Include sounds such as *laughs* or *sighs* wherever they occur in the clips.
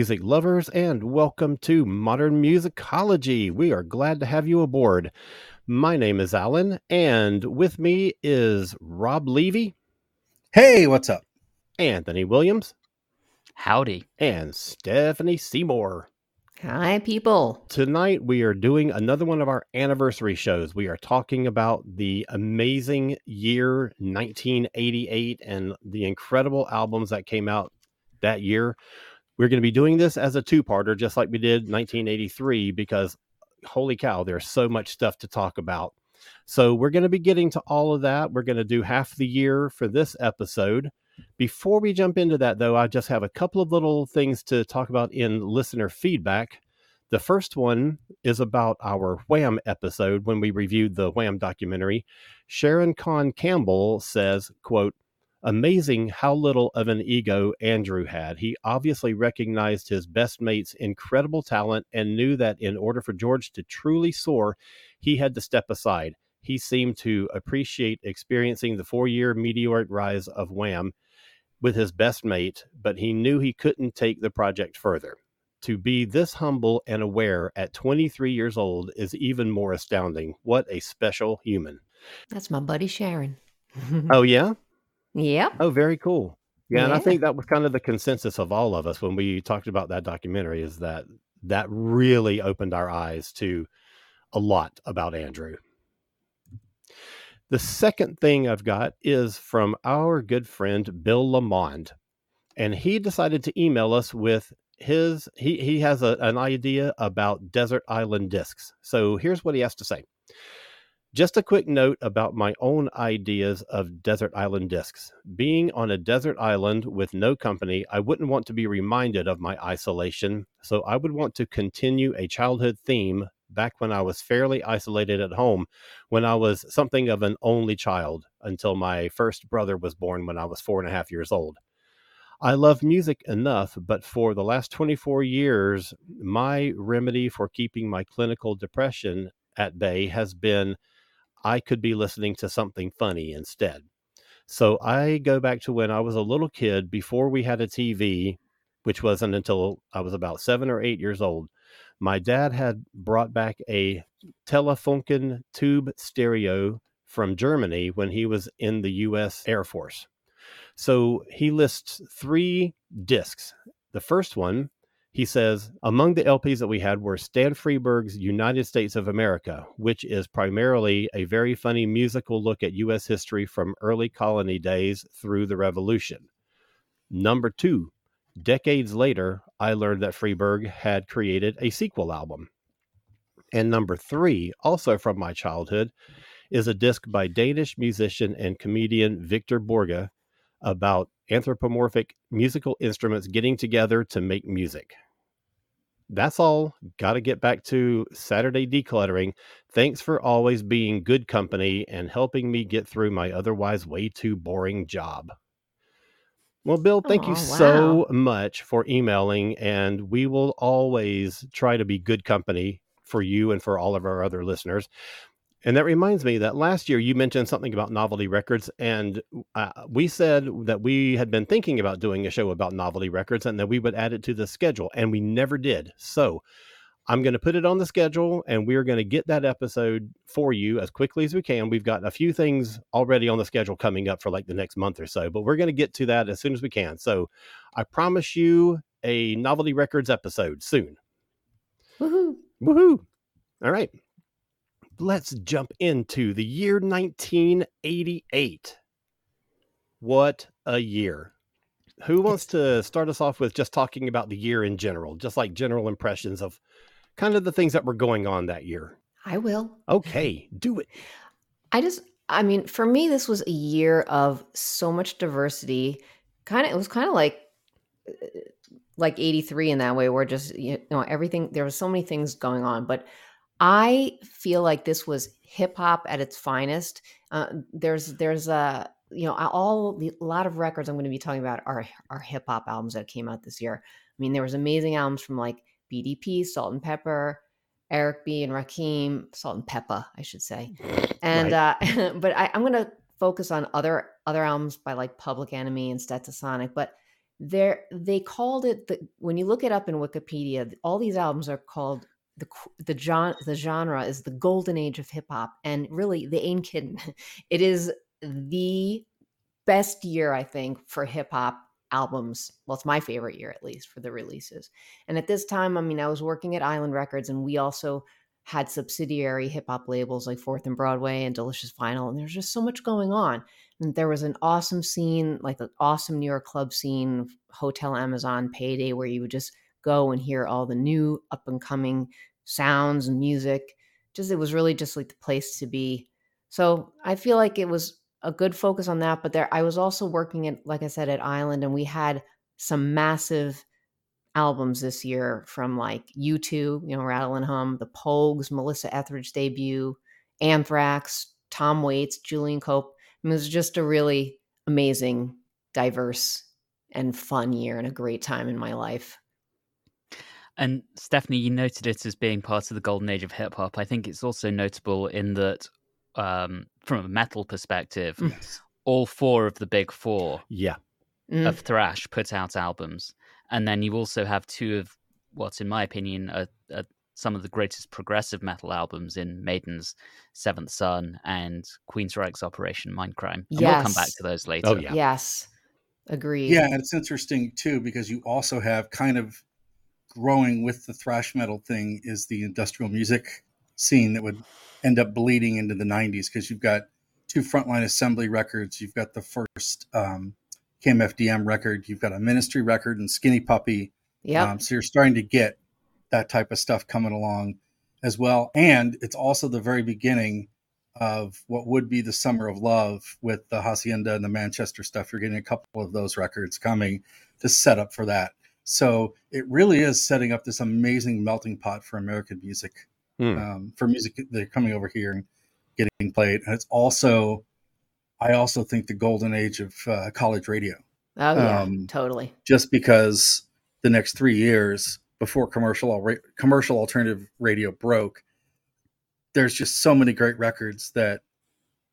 Music lovers, and welcome to Modern Musicology. We are glad to have you aboard. My name is Alan, and with me is Rob Levy, Hey, what's up? Anthony Williams, Howdy. and Stephanie Seymour. Hi, people. Tonight, we are doing another one of our anniversary shows. We are talking about the amazing year 1988 and the incredible albums that came out that year. We're going to be doing this as a two parter, just like we did 1983, because holy cow, there's so much stuff to talk about. So, we're going to be getting to all of that. We're going to do half the year for this episode. Before we jump into that, though, I just have a couple of little things to talk about in listener feedback. The first one is about our Wham episode when we reviewed the Wham documentary. Sharon Con Campbell says, quote, Amazing how little of an ego Andrew had. He obviously recognized his best mate's incredible talent and knew that in order for George to truly soar, he had to step aside. He seemed to appreciate experiencing the four year meteoric rise of Wham with his best mate, but he knew he couldn't take the project further. To be this humble and aware at 23 years old is even more astounding. What a special human. That's my buddy Sharon. Oh, *laughs* yeah? Yep. Oh, very cool. Yeah, and I think that was kind of the consensus of all of us when we talked about that documentary is that that really opened our eyes to a lot about Andrew. The second thing I've got is from our good friend Bill Lamond. And he decided to email us with his he he has a, an idea about desert island discs. So here's what he has to say. Just a quick note about my own ideas of desert island discs. Being on a desert island with no company, I wouldn't want to be reminded of my isolation, so I would want to continue a childhood theme back when I was fairly isolated at home, when I was something of an only child until my first brother was born when I was four and a half years old. I love music enough, but for the last 24 years, my remedy for keeping my clinical depression at bay has been I could be listening to something funny instead. So I go back to when I was a little kid before we had a TV, which wasn't until I was about seven or eight years old. My dad had brought back a Telefunken tube stereo from Germany when he was in the US Air Force. So he lists three discs. The first one, he says, among the LPs that we had were Stan Freberg's United States of America, which is primarily a very funny musical look at U.S. history from early colony days through the Revolution. Number two, decades later, I learned that Freeberg had created a sequel album. And number three, also from my childhood, is a disc by Danish musician and comedian Victor Borge about anthropomorphic musical instruments getting together to make music. That's all. Got to get back to Saturday decluttering. Thanks for always being good company and helping me get through my otherwise way too boring job. Well, Bill, thank you Aw, so much for emailing, and we will always try to be good company for you and for all of our other listeners. And that reminds me that last year you mentioned something about novelty records, and uh, we said that we had been thinking about doing a show about novelty records and that we would add it to the schedule, and we never did. So I'm going to put it on the schedule, and we're going to get that episode for you as quickly as we can. We've got a few things already on the schedule coming up for like the next month or so, but we're going to get to that as soon as we can. So I promise you a novelty records episode soon. Woohoo. Woohoo! All right. Let's jump into the year 1988. What a year. Who wants to start us off with just talking about the year in general, just like general impressions of kind of the things that were going on that year? I will. Okay, do it. I just I mean, for me, this was a year of so much diversity. Kind of, it was kind of like uh, like 83 in that way where just you know everything there was so many things going on but i feel like this was hip hop at its finest uh, there's there's a you know all the, a lot of records i'm going to be talking about are are hip hop albums that came out this year. I mean there was amazing albums from like bdp salt and pepper eric b and rakim salt and pepper i should say. And uh *laughs* but I, i'm going to focus on other other albums by like public enemy and stetsasonic but there they called it the when you look it up in wikipedia all these albums are called the the genre the genre is the golden age of hip hop and really they ain't kidding *laughs* it is the best year i think for hip hop albums well it's my favorite year at least for the releases and at this time i mean i was working at island records and we also had subsidiary hip hop labels like Fourth and Broadway and Delicious Vinyl, and there's just so much going on. And there was an awesome scene, like an awesome New York club scene, Hotel Amazon Payday, where you would just go and hear all the new up and coming sounds and music. Just it was really just like the place to be. So I feel like it was a good focus on that. But there, I was also working at, like I said, at Island, and we had some massive albums this year from like U2, you know, Rattle and Hum, The Pogues, Melissa Etheridge debut, Anthrax, Tom Waits, Julian Cope. I mean, it was just a really amazing, diverse, and fun year and a great time in my life. And Stephanie, you noted it as being part of the golden age of hip hop. I think it's also notable in that, um, from a metal perspective, Mm. all four of the big four Yeah. Mm. of thrash put out albums, and then you also have two of what, in my opinion, are, are some of the greatest progressive metal albums in Maiden's Seventh Son and Queensryche's Operation Mindcrime. And we'll come back to those later. Oh, yeah. Yes, agreed. Yeah, and it's interesting too because you also have kind of growing with the thrash metal thing is the industrial music scene that would end up bleeding into the 90s because you've got two frontline assembly records you've got the first um, kmfdm record you've got a ministry record and skinny puppy Yep. um, so you're starting to get that type of stuff coming along as well. And it's also the very beginning of what would be the summer of love with the Hacienda and the Manchester stuff. You're getting a couple of those records coming to set up for that. So it really is setting up this amazing melting pot for American music, Hmm. um, for music that are coming over here and getting played. And it's also, I also think, the golden age of uh, college radio oh yeah, um, totally. just because the next three years before commercial commercial alternative radio broke, there's just so many great records that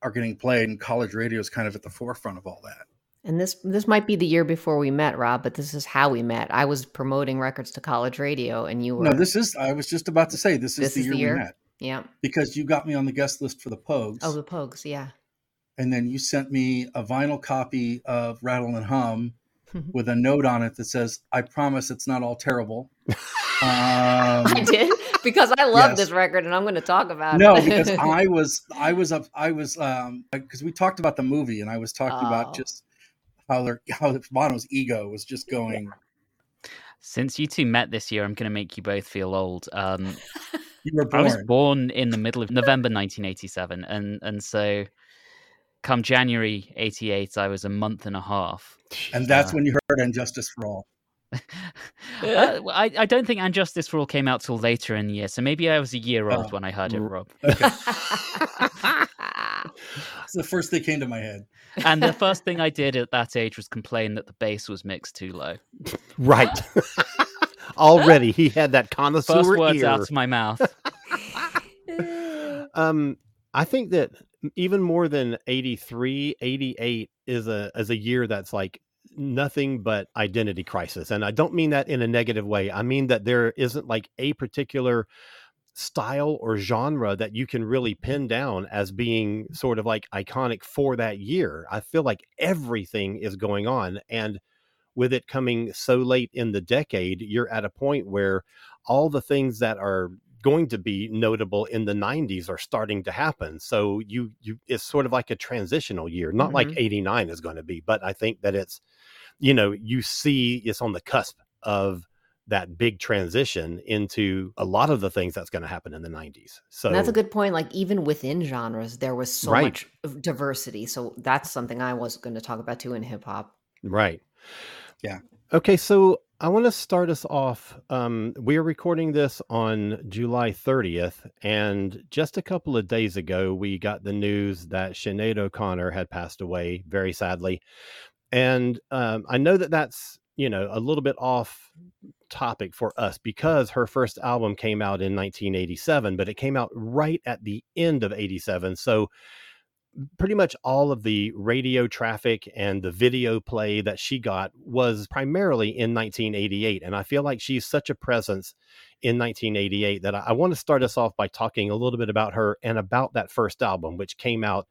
are getting played, and college radio is kind of at the forefront of all that. And this this might be the year before we met, Rob, but this is how we met. I was promoting records to college radio, and you were. No, this is. I was just about to say this is This the is year the year? we met yeah. because you got me on the guest list for the Pogues, Oh, the Pogues. Yeah. and then you sent me a vinyl copy of Rattle and Hum *laughs* with a note on it that says, "I promise it's not all terrible." *laughs* Um, I did because I love yes. this record, and I'm going to talk about no it. No, because *laughs* i was i was up i was um because we talked about the movie and i was talking Oh. about just how their *laughs* how bono's ego was just going Since you two met this year, I'm going to make you both feel old. Um, *laughs* you were born. I was born born in the middle of November 1987, and and so come January 88, I was a month and a half. and that's uh, when you heard And Justice for All *laughs* uh, I, I don't think And Justice for All came out till later in the year, so maybe I was a year old Oh. when I heard it, R- Rob. It's the first thing came to my head And the first thing *laughs* I did at that age was complain that the bass was mixed too low. Right. *laughs* Already, he had that First connoisseur words ear. out of my mouth. *laughs* um, I think that even more than 83, 88 is a is a year that's like nothing but identity crisis. And I don't mean that in a negative way. I mean that there isn't like a particular style or genre that you can really pin down as being sort of like iconic for that year. I feel like everything is going on and with it coming so late in the decade, you're at a point where all the things that are going to be notable in the 90s are starting to happen. So you you it's sort of like a transitional year. Not like Mhm. 89 is going to be, but I think that it's you know, you see it's on the cusp of that big transition into a lot of the things that's going to happen in the 90s. So And that's a good point. Like even within genres, there was so Right. much diversity. So that's something I was going to talk about too in hip hop. Right. Yeah. Okay, so I want to start us off. Um, we are recording this on July 30th, and just a couple of days ago, we got the news that Sinead O'Connor had passed away, very sadly. And um, I know that that's you know a little bit off topic for us because her first album came out in 1987, but it came out right at the end of 87. So pretty much all of the radio traffic and the video play that she got was primarily in 1988. And I feel like she's such a presence in 1988 that I, I want to start us off by talking a little bit about her and about that first album, which came out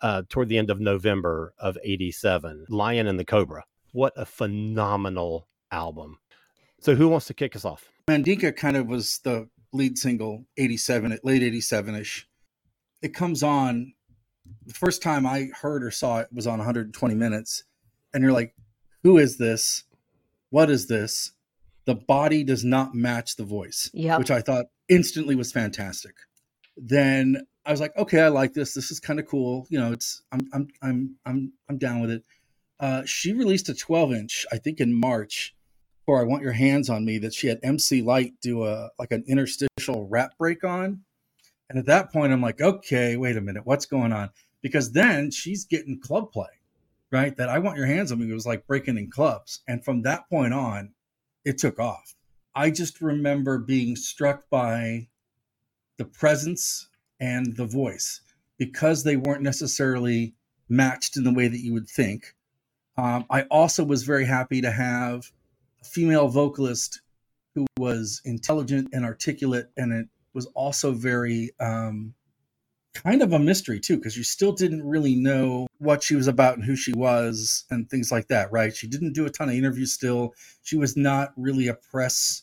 uh, toward the end of November of 87, Lion and the Cobra. What a phenomenal album. So, who wants to kick us off? Mandinka kind of was the lead single, 87, late 87 ish. It comes on. The first time I heard or saw it was on 120 minutes. And you're like, who is this? What is this? The body does not match the voice, Yep. which I thought instantly was fantastic. Then I was like, okay, I like this. This is kind of cool. You know, it's I'm I'm I'm I'm I'm down with it. Uh, she released a 12 inch, I think, in March for "I Want Your Hands on Me" that she had MC Lyte do a like an interstitial rap break on. And at that point, I'm like, okay, wait a minute, what's going on? Because then she's getting club play, right? That "I Want Your Hands on Me" was like breaking in clubs, and from that point on, it took off. I just remember being struck by the presence and the voice because they weren't necessarily matched in the way that you would think. Um, I also was very happy to have female vocalist who was intelligent and articulate, and it was also very um, kind of a mystery too, because you still didn't really know what she was about and who she was and things like that, right? She didn't do a ton of interviews still. She was not really a press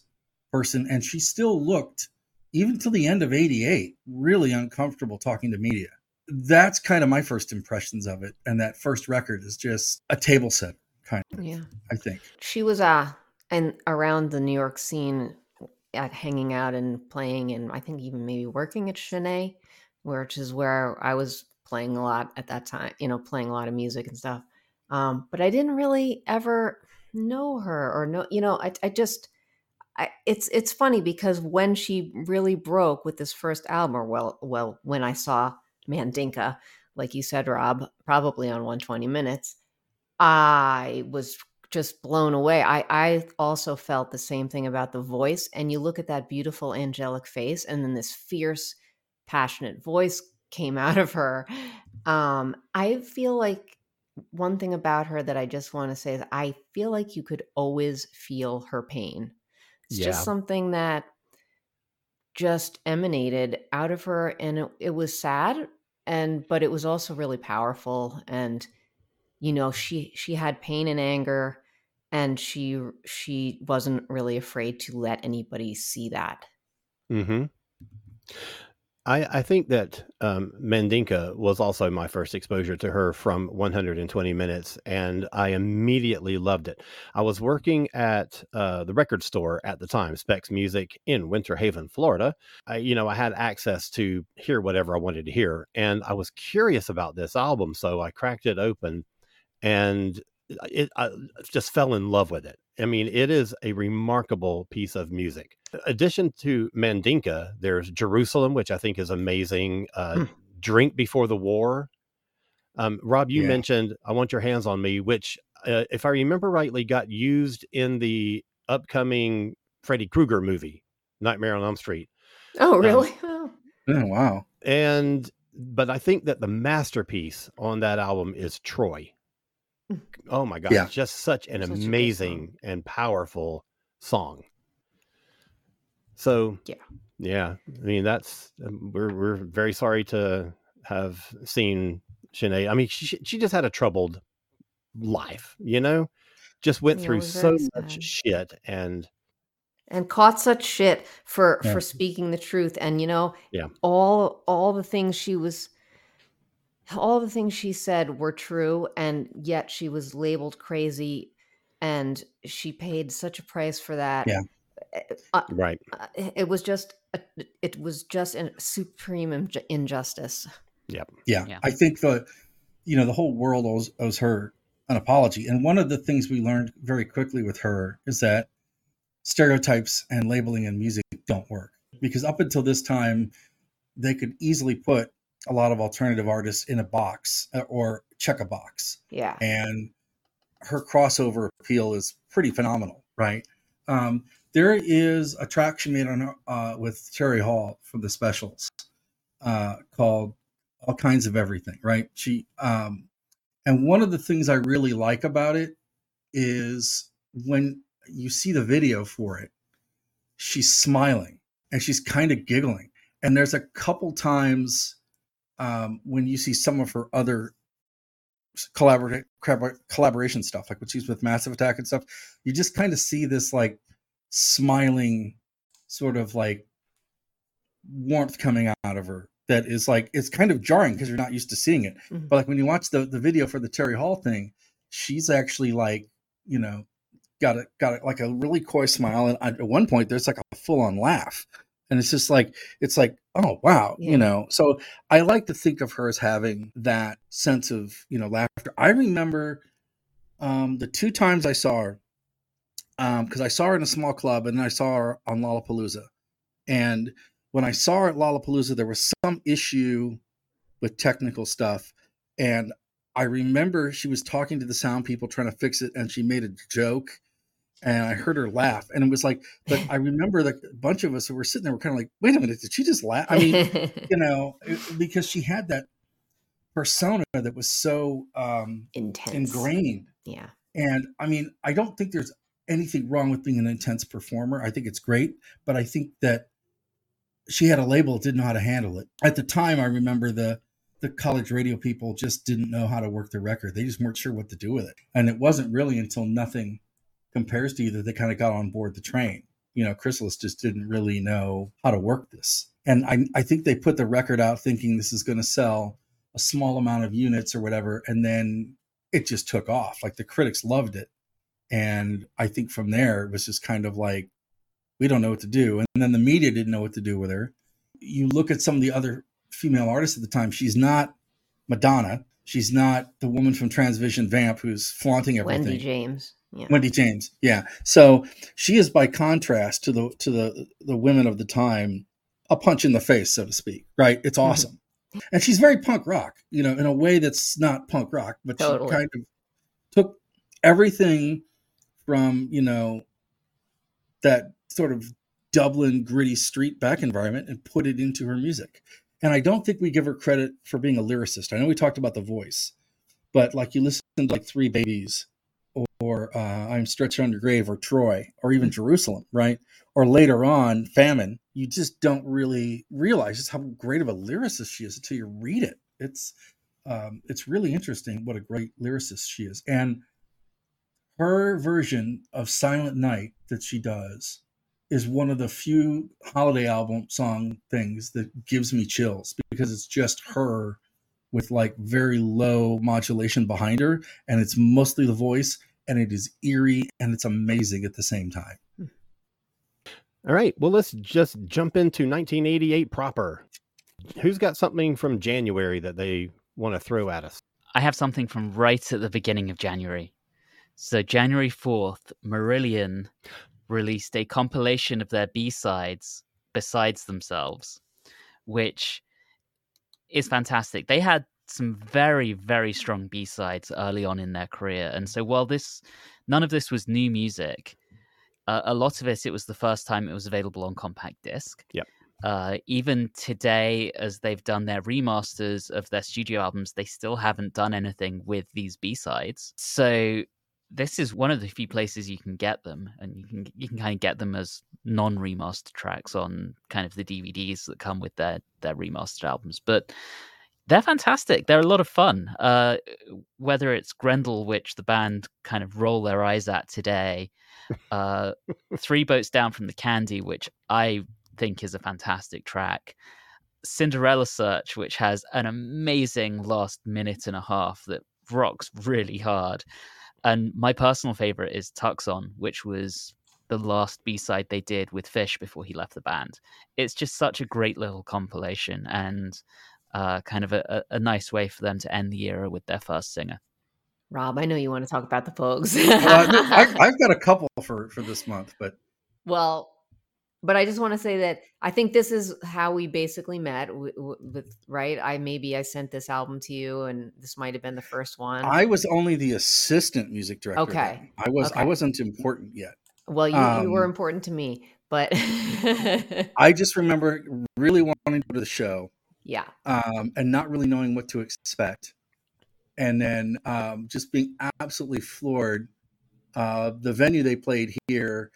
person, and she still looked, even till the end of 88, really uncomfortable talking to media. That's kind of my first impressions of it. And that first record is just a table set, kind of, Yeah. I think. She was uh and around the New York scene at hanging out and playing and I think even maybe working at Chenet, which is where I was playing a lot at that time, you know, playing a lot of music and stuff. Um, but I didn't really ever know her or know, you know, I, I just I, it's it's funny because when she really broke with this first album, or well, well, when I saw Mandinka, like you said, Rob, probably on 120 minutes, I was just blown away. I I also felt the same thing about the voice. And you look at that beautiful angelic face, and then this fierce, passionate voice came *laughs* out of her. Um, I feel like one thing about her that I just want to say is I feel like you could always feel her pain. It's Yeah. just something that just emanated out of her and it, it was sad and but it was also really powerful and you know she she had pain and anger and she she wasn't really afraid to let anybody see that hmm I, I think that um, Mandinka was also my first exposure to her from 120 Minutes, and I immediately loved it. I was working at uh, the record store at the time, Specs Music in Winter Haven, Florida. I, you know, I had access to hear whatever I wanted to hear, and I was curious about this album, so I cracked it open, and it I just fell in love with it. I mean, it is a remarkable piece of music. Addition to Mandinka, there's Jerusalem, which I think is amazing. Uh, Hmm. Drink Before the War. Um, Rob, you Yeah. mentioned I Want Your Hands on Me, which, uh, if I remember rightly, got used in the upcoming Freddy Krueger movie, Nightmare on Elm Street. oh really *laughs* oh. Oh, wow. And, but I think that the masterpiece on that album is Troy. Oh my God. Yeah. Just such an Such a good song. amazing and powerful song. So, Yeah. yeah. I mean, that's, um, we're, we're very sorry to have seen Sinead. I mean, she, she just had a troubled life, you know, just went Yeah, through so very much shit. And and caught such shit for Yeah. for speaking the truth and you know Yeah. all all the things she was all the things she said were true and yet she was labeled crazy and she paid such a price for that Yeah. uh, Right. uh, it was just a, it was just a supreme inju- injustice. Yeah, Yeah. I think the you know the whole world owes, owes her an apology. And one of the things we learned very quickly with her is that stereotypes and labeling in music don't work because up until this time they could easily put a lot of alternative artists in a box uh, or check a box Yeah. and her crossover appeal is pretty phenomenal, right? Um, there is a track she made on uh, with Terry Hall from the specials uh, called "All Kinds of Everything," right? She um, and one of the things I really like about it is when you see the video for it, she's smiling and she's kind of giggling, and there's a couple times um, when you see some of her other collaborate collaboration stuff like what she's with massive attack and stuff you just kind of see this like smiling sort of like warmth coming out of her that is like it's kind of jarring because you're not used to seeing it Mhm. but like when you watch the the video for the terry hall thing she's actually like you know got a got a, like a really coy smile and at one point there's like a full-on laugh and it's just like it's like oh wow Yeah. you know so i like to think of her as having that sense of you know laughter i remember um the two times i saw her um because i saw her in a small club and then i saw her on lollapalooza and when i saw her at lollapalooza there was some issue with technical stuff and i remember she was talking to the sound people trying to fix it and she made a joke and i heard her laugh and it was like but i remember that a bunch of us who were sitting there were kind of like wait a minute did she just laugh i mean *laughs* you know it- because she had that persona that was so um Intense. ingrained. Yeah. and i mean i don't think there's anything wrong with being an intense performer. I think it's great but i think that she had a label didn't know how to handle it. At the time i remember the the college radio people just didn't know how to work the record. They just weren't sure what to do with it. And it wasn't really until nothing compares to you that they kind of got on board the train. You know chrysalis just didn't really know how to work this. And i, I think they put the record out thinking this is going to sell a small amount of units or whatever and then it just took off. Like the critics loved it. And i think from there it was just kind of like we don't know what to do. And then the media didn't know what to do with her. You look at some of the other female artists at the time she's not madonna. She's not the woman from transvision vamp who's flaunting everything. Wendy James. Yeah. Wendy James, yeah. So she is by contrast to the to the the women of the time a punch in the face, so to speak. Right? It's Mhm. awesome, and she's very punk rock, you know, in a way that's not punk rock, but Totally. she kind of took everything from you know that sort of Dublin gritty street back environment and put it into her music. And I don't think we give her credit for being a lyricist. I know we talked about the voice, but like you listen to like Three Babies or uh, I'm Stretched on Your Grave or Troy or even Jerusalem, right? Or later on, Famine, you just don't really realize just how great of a lyricist she is until you read it. It's um, it's really interesting what a great lyricist she is. And her version of Silent Night that she does is one of the few holiday album song things that gives me chills because it's just her with like very low modulation behind her and it's mostly the voice and it is eerie and it's amazing at the same time. Hmm. All right. Well, let's just jump into 1988 proper. Who's got something from January that they want to throw at us? I have something from right at the beginning of January. So January 4th, Marillion released a compilation of their B-sides besides themselves, which is fantastic. They had some very very strong B-sides early on in their career. And so while this none of this was new music, uh, a lot of it it was the first time it was available on compact disc. Yep. Uh, even today, as they've done their remasters of their studio albums, they still haven't done anything with these B sides. So this is one of the few places you can get them, and you can you can kind of get them as non remastered tracks on kind of the DVDs that come with their their remastered albums. But they're fantastic. They're a lot of fun. Uh, whether it's Grendel, which the band kind of roll their eyes at today, uh, Three Boats Down from the Candy, which I think is a fantastic track. Cinderella Search, which has an amazing last minute and a half that rocks really hard. And my personal favorite is Tux On, which was the last B side they did with Fish before he left the band. It's just such a great little compilation and uh, kind of a, a, nice way for them to end the era with their first singer. Rob, I know you want to talk about the Pogues. well, I, have *laughs* got a couple for for this month, but well, but I just want to say that I think this is how we basically met with, with, right. I maybe I sent this album to you, and this might have been the first one. I was only the assistant music director. Okay, then. I was okay. I wasn't important yet. Well, you, um, you were um, important to me, but *laughs* I just remember really wanting to go to the show. Yeah, um, and not really knowing what to expect, and then um, just being absolutely floored. Uh, the venue they played here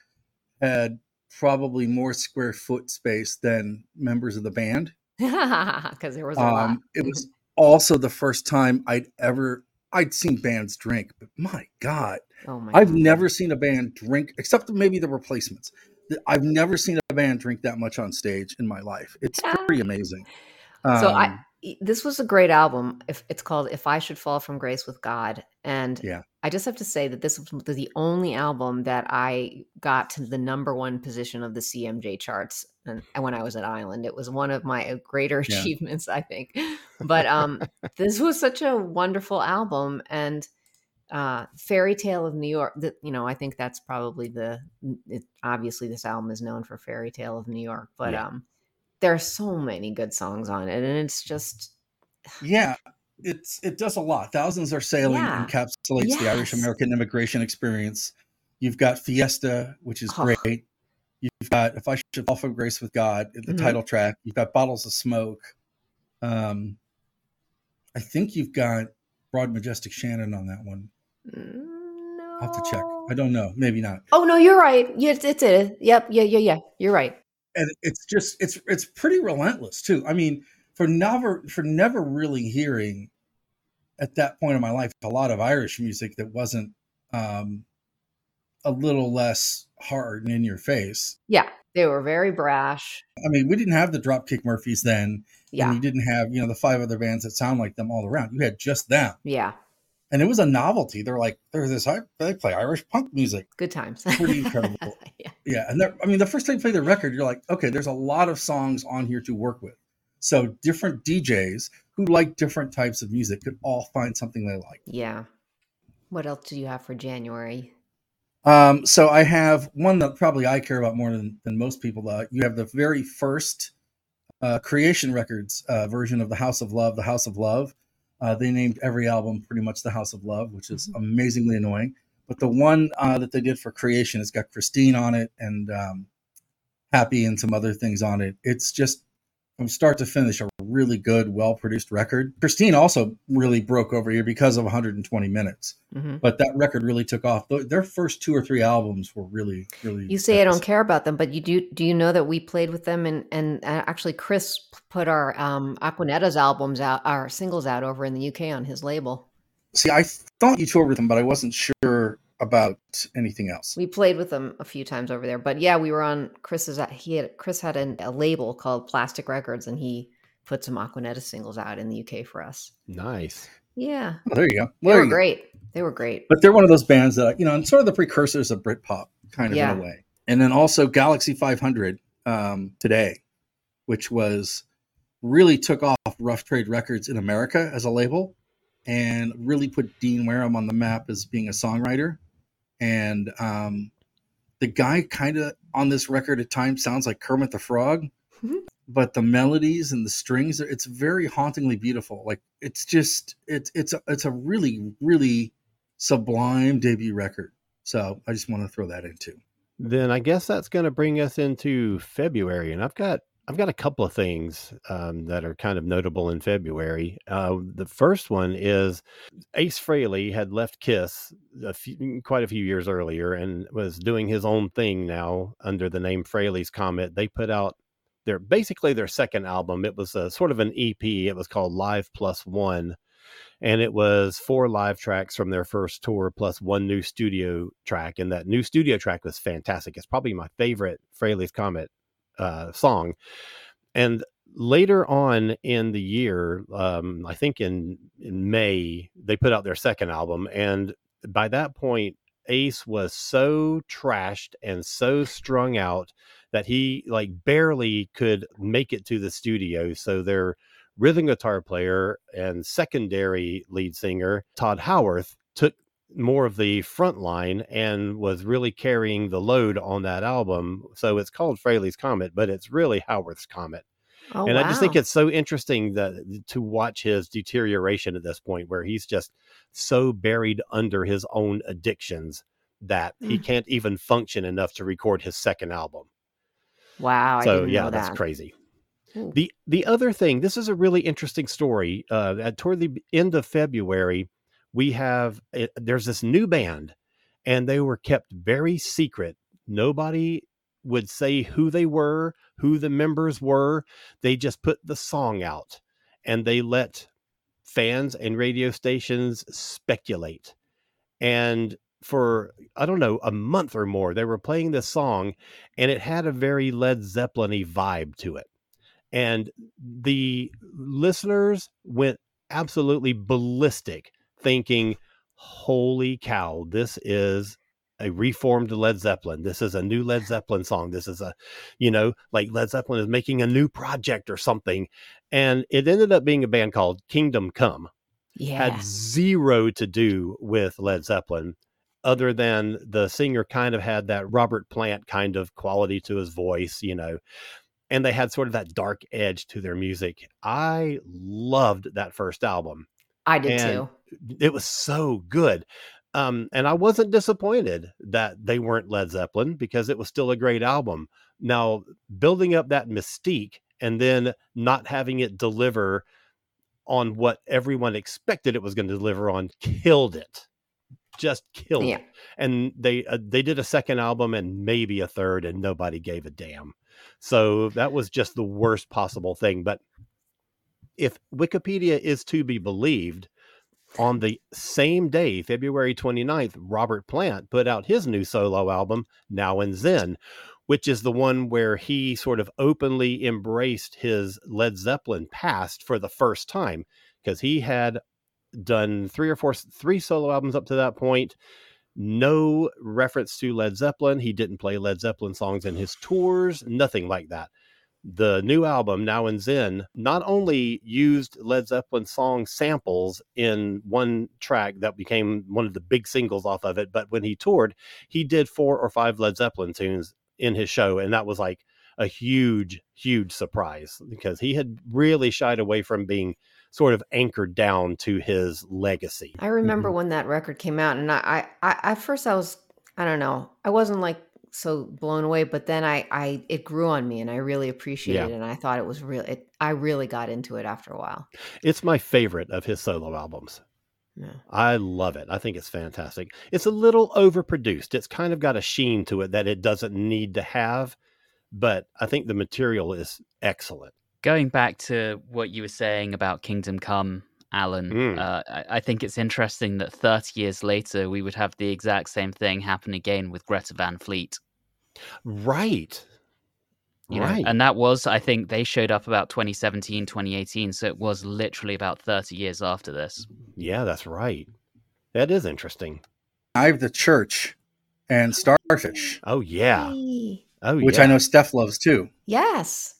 had probably more square foot space than members of the band *laughs* because there was a um, lot. it was also the first time I'd ever I'd seen bands drink, but my God, oh my I've God. never seen a band drink except maybe the replacements. I've never seen a band drink that much on stage in my life. It's *laughs* pretty amazing. Um, so I um, this was a great album. If it's called "If I Should Fall from Grace with God," and yeah, I just have to say that this was the only album that I got to the number one position of the CMJ charts. And when I was at Island, it was one of my uh, greater *laughs* yeah. achievements, I think. *laughs* But um, this was such a wonderful album, and uh, "Fairy Tale of New York." That you know, I think that's probably the. It, obviously, this album is known for "Fairy Tale of New York," but yeah. um, there are so many good songs on it, and it's just yeah it's it does a lot. Thousands are sailing yeah. encapsulates yes. the Irish American immigration experience. You've got Fiesta, which is oh. great. You've got If I Should Fall from Grace with God, the mm-hmm. title track. You've got Bottles of Smoke. Um, I think you've got Broad Majestic Shannon on that one. No. I'll have to check. I don't know. Maybe not. Oh no, you're right. Yes, it's it. Yep. Yeah. Yeah. Yeah. You're right. And it's just it's it's pretty relentless too. I mean, for never for never really hearing at that point in my life a lot of Irish music that wasn't um, a little less hard and in your face. Yeah, they were very brash. I mean, we didn't have the Dropkick Murphys then. Yeah, and you didn't have you know the five other bands that sound like them all around. You had just them. Yeah, and it was a novelty. They're like, they're this, they play Irish punk music. Good times. Pretty incredible. *laughs* yeah. yeah. And I mean, the first time you play the record, you're like, okay, there's a lot of songs on here to work with. So different DJs who like different types of music could all find something they like. Yeah. What else do you have for January? Um, so I have one that probably I care about more than, than most people. Uh, you have the very first uh, Creation Records uh, version of the House of Love, the House of Love. Uh, they named every album pretty much the House of Love, which is mm-hmm. amazingly annoying. But the one uh, that they did for Creation, has got Christine on it and um, Happy and some other things on it. It's just from start to finish a really good, well produced record. Christine also really broke over here because of 120 minutes, mm-hmm. but that record really took off. Their first two or three albums were really, really. You say I don't care about them, but you do. Do you know that we played with them and and uh, actually Chris put our um, Aquanetta's albums out, our singles out over in the UK on his label. See, I thought you toured with them, but I wasn't sure about anything else. We played with them a few times over there, but yeah, we were on Chris's. He had Chris had an, a label called Plastic Records, and he put some Aquanetta singles out in the UK for us. Nice. Yeah. Well, there you go. Well, they were great. Go. They were great. But they're one of those bands that you know, and sort of the precursors of Britpop, kind of yeah. in a way. And then also Galaxie 500 um, today, which was really took off Rough Trade Records in America as a label and really put Dean Wareham on the map as being a songwriter and um, the guy kind of on this record at times sounds like Kermit the Frog, mm-hmm. but the melodies and the strings it's very hauntingly beautiful. Like it's just it's it's a, it's a really really sublime debut record. So I just want to throw that in too. Then I guess that's going to bring us into February, and I've got I've got a couple of things um, that are kind of notable in February. Uh, the first one is Ace Frehley had left Kiss a few, mm, quite a few years earlier and was doing his own thing now under the name Frehley's Comet. They put out their basically their second album. It was a sort of an EP. It was called Live Plus One, and it was four live tracks from their first tour plus one new studio track. And that new studio track was fantastic. It's probably my favorite Frehley's Comet uh, song. And later on in the year, um, I think in in May, they put out their second album, and by that point, Ace was so trashed and so strung out that he like barely could make it to the studio. So their rhythm guitar player and secondary lead singer, Tod Howarth, took more of the front line and was really carrying the load on that album. So it's called Frehley's Comet, but it's really Howarth's Comet. Oh, and I just think it's so interesting that to watch his deterioration at this point where he's just so buried under his own addictions that he Mm. can't even function enough to record his second album. wow. I so yeah, know that's crazy. Ooh. The the other thing, this is a really interesting story. Uh, at toward the end of February, we have uh, there's this new band, and they were kept very secret. Nobody would say who they were, who the members were. They just put the song out, and they let fans and radio stations speculate. And for I don't know a month or more, they were playing this song, and it had a very Led Zeppelin-y vibe to it and the listeners went absolutely ballistic thinking holy cow this is a reformed led zeppelin this is a new led *laughs* zeppelin song this is a you know like led zeppelin is making a new project or something and it ended up being a band called kingdom come Yeah. had zero to do with Led Zeppelin, other than the singer kind of had that Robert Plant kind of quality to his voice, you know, and they had sort of that dark edge to their music. I loved that first album. I did and- too. It was so good. Um, and I wasn't disappointed that they weren't Led Zeppelin because it was still a great album. Now, building up that mystique and then not having it deliver on what everyone expected it was going to deliver on killed it. Just killed Yeah. it. And they uh, they did a second album and maybe a third and nobody gave a damn. So that was just the worst possible thing, but if Wikipedia is to be believed, on the same day, February 29th, Robert Plant put out his new solo album, Now and Zen, which is the one where he sort of openly embraced his Led Zeppelin past for the first time because he had done three or four three solo albums up to that point. No reference to Led Zeppelin. He didn't play Led Zeppelin songs in his tours nothing like that the new album now and zen not only used led zeppelin song samples in one track that became one of the big singles off of it but when he toured he did four or five led zeppelin tunes in his show and that was like a huge huge surprise because he had really shied away from being sort of anchored down to his legacy. I remember mm-hmm. when that record came out, and I, I, I, at first I was, I don't know, I wasn't like so blown away, but then I, I, it grew on me, and I really appreciated it, and I thought it was real. It, I really got into it after a while. it's my favorite of his solo albums Yeah. I love it. I think it's fantastic. It's a little overproduced. It's kind of got a sheen to it that it doesn't need to have, but I think the material is excellent. Going back to what you were saying about Kingdom Come, Alan, Mm. uh, I, I think it's interesting that 30 years later we would have the exact same thing happen again with Greta Van Fleet. Right. You know? right. And that was, I think, they showed up about 2017, 2018. So it was literally about 30 years after this. yeah, that's right. That is interesting. I've the Church and Starfish, Oh yeah. Yay. Oh which yeah. I know Steph loves too. Yes,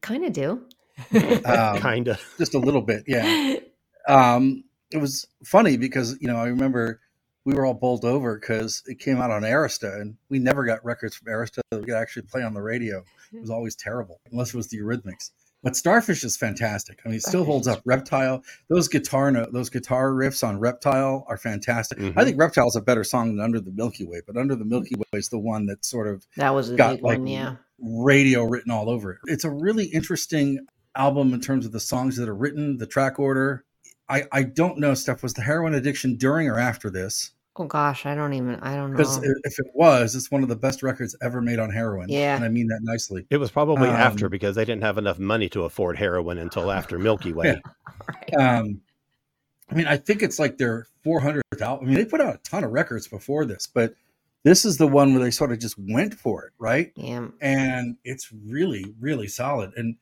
kind of do. *laughs* Um, kind of. just a little bit, yeah. *laughs* Um, it was funny because you know I remember we were all bowled over because it came out on Arista, and we never got records from Arista that we could actually play on the radio. It was always terrible, unless it was the Eurythmics. But Starfish is fantastic. I mean, it still holds up. Reptile, those guitar no, those guitar riffs on Reptile are fantastic. Mhm. I think Reptile is a better song than Under the Milky Way, but Under the Milky Way is the one that sort of That was a got, big like, one. Yeah. radio written all over it. It's a really interesting album in terms of the songs that are written, the track order. I, I don't know, Steph, was the heroin addiction during or after this? Oh gosh, I don't even. I don't know. Because if it was, it's one of the best records ever made on heroin. Yeah. And I mean that nicely. It was probably after Um, because they didn't have enough money to afford heroin until after Milky Way. *laughs* Um, I mean, I think it's like their 400th album. I mean, they put out a ton of records before this, but this is the one where they sort of just went for it, right? Yeah. and it's really really solid and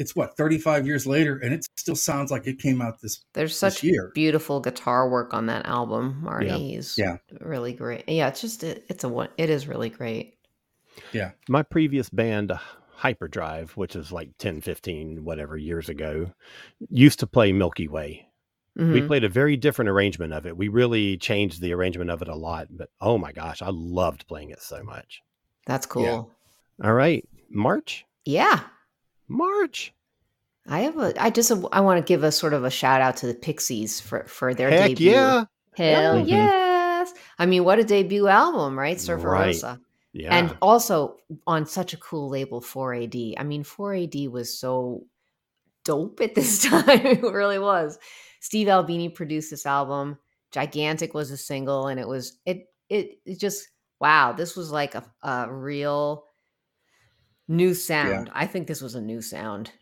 it's what 35 years later, and it still sounds like it came out this. There's this such year. beautiful guitar work on that album, Marty. Yeah. He's Yeah. really great. Yeah, it's just it, it's a one. It is really great. Yeah. My previous band hyperdrive which is like 10 15 whatever years ago used to play milky way we Mhm. played a very different arrangement of it we really changed the arrangement of it a lot but oh my gosh i loved playing it so much That's cool. all right march Yeah. March I have a. I just I want to give a sort of a shout out to the Pixies for for their heck debut. yeah Hell Mhm. yes! I mean, what a debut album, right? Surfer Right. Rosa. yeah and also on such a cool label 4AD. I mean, 4AD was so dope at this *laughs* time. it really was. Steve Albini produced this album. Gigantic was a single, and it was it it, it just wow. This was like a, a real new sound. I think this was a new sound.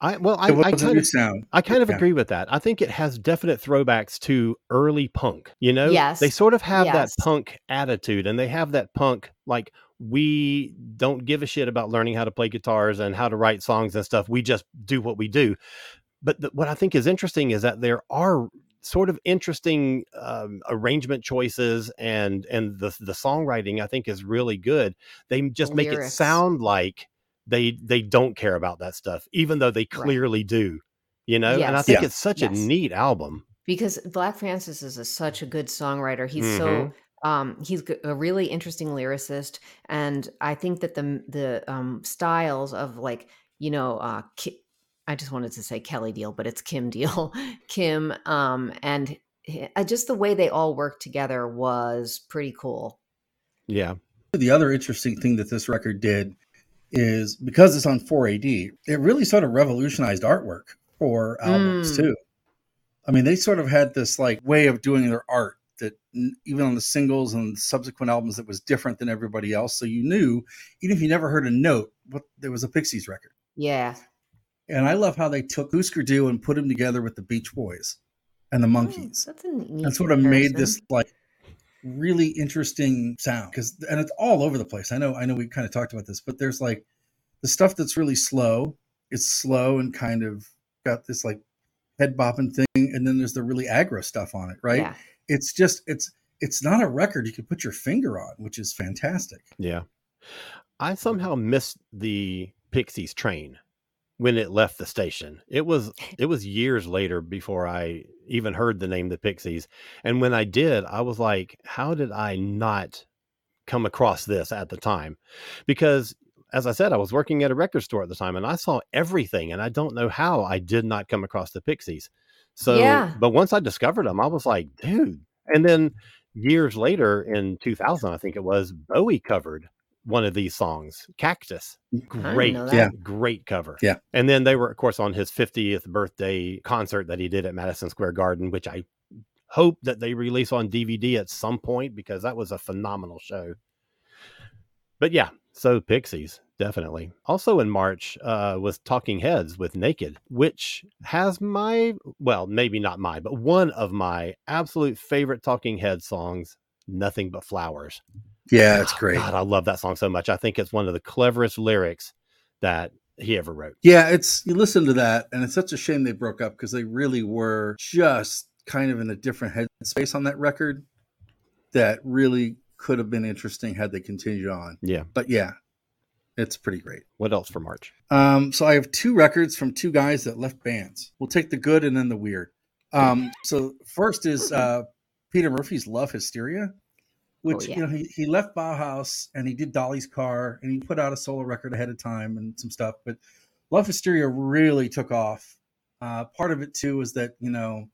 i well i, it was I a kind of sound. I kind of Yeah. agree with that. I think it has definite throwbacks to early punk. You know, Yes. they sort of have Yes. that punk attitude, and they have that punk like we don't give a shit about learning how to play guitars and how to write songs and stuff. We just do what we do. But the, what I think is interesting is that there are sort of interesting um, arrangement choices and and the the songwriting I think is really good. They just make it sound like they they don't care about that stuff, even though they clearly do. You know, and I think Yeah. it's such Yes. a neat album. because Black Francis is a, such a good songwriter. He's Mhm. so um, he's g- a really interesting lyricist, and I think that the the um, styles of like you know, uh, Ki- I just wanted to say Kelly Deal, but it's Kim Deal, *laughs* Kim, um, and uh, just the way they all worked together was pretty cool. Yeah, The other interesting thing that this record did is because it's on 4AD, it really sort of revolutionized artwork for albums Mm. too. I mean, they sort of had this like way of doing their art that n- even on the singles and subsequent albums that was different than everybody else. So you knew, even if you never heard a note, what there was a Pixies record. Yeah, And I love how they took Husker Du and put him together with the Beach Boys and the Monkees. Oh, that's a neat and sort of made this like really interesting sound because and it's all over the place i know i know we kind of talked about this but there's like the stuff that's really slow it's slow and kind of got this like head bopping thing and then there's the really aggro stuff on it right Yeah. it's just it's it's not a record you can put your finger on which is fantastic yeah. I somehow missed the Pixies train when it left the station. It was *laughs* it was years later before I even heard the name the Pixies. And when I did, I was like, how did I not come across this at the time? Because as I said, I was working at a record store at the time and I saw everything and I don't know how I did not come across the Pixies. So Yeah. but once I discovered them, I was like, dude. And then years later in 2000, I think it was, Bowie covered one of these songs, Cactus. Great. Yeah. great cover. Yeah. And then they were, of course, on his 50th birthday concert that he did at Madison Square Garden, which I hope that they release on DVD at some point because that was a phenomenal show. But yeah, so Pixies, definitely. Also in March uh, was Talking Heads with Naked, which has my, well, maybe not my, but one of my absolute favorite Talking Head songs, Nothing But Flowers. Yeah it's Oh, great God, I love that song so much. I think it's one of the cleverest lyrics that he ever wrote. yeah it's you listen to that and it's such a shame they broke up because they really were just kind of in a different headspace on that record that really could have been interesting had they continued on Yeah. but yeah, it's pretty great. What else for March? Um, so I have two records from two guys that left bands. We'll take the good and then the weird. Um, so first is uh, Peter Murphy's Love Hysteria, which yeah. you know he, he left Bauhaus and he did Dalis Car and he put out a solo record ahead of time and some stuff. But Love Hysteria really took off. Uh, part of it too was that you know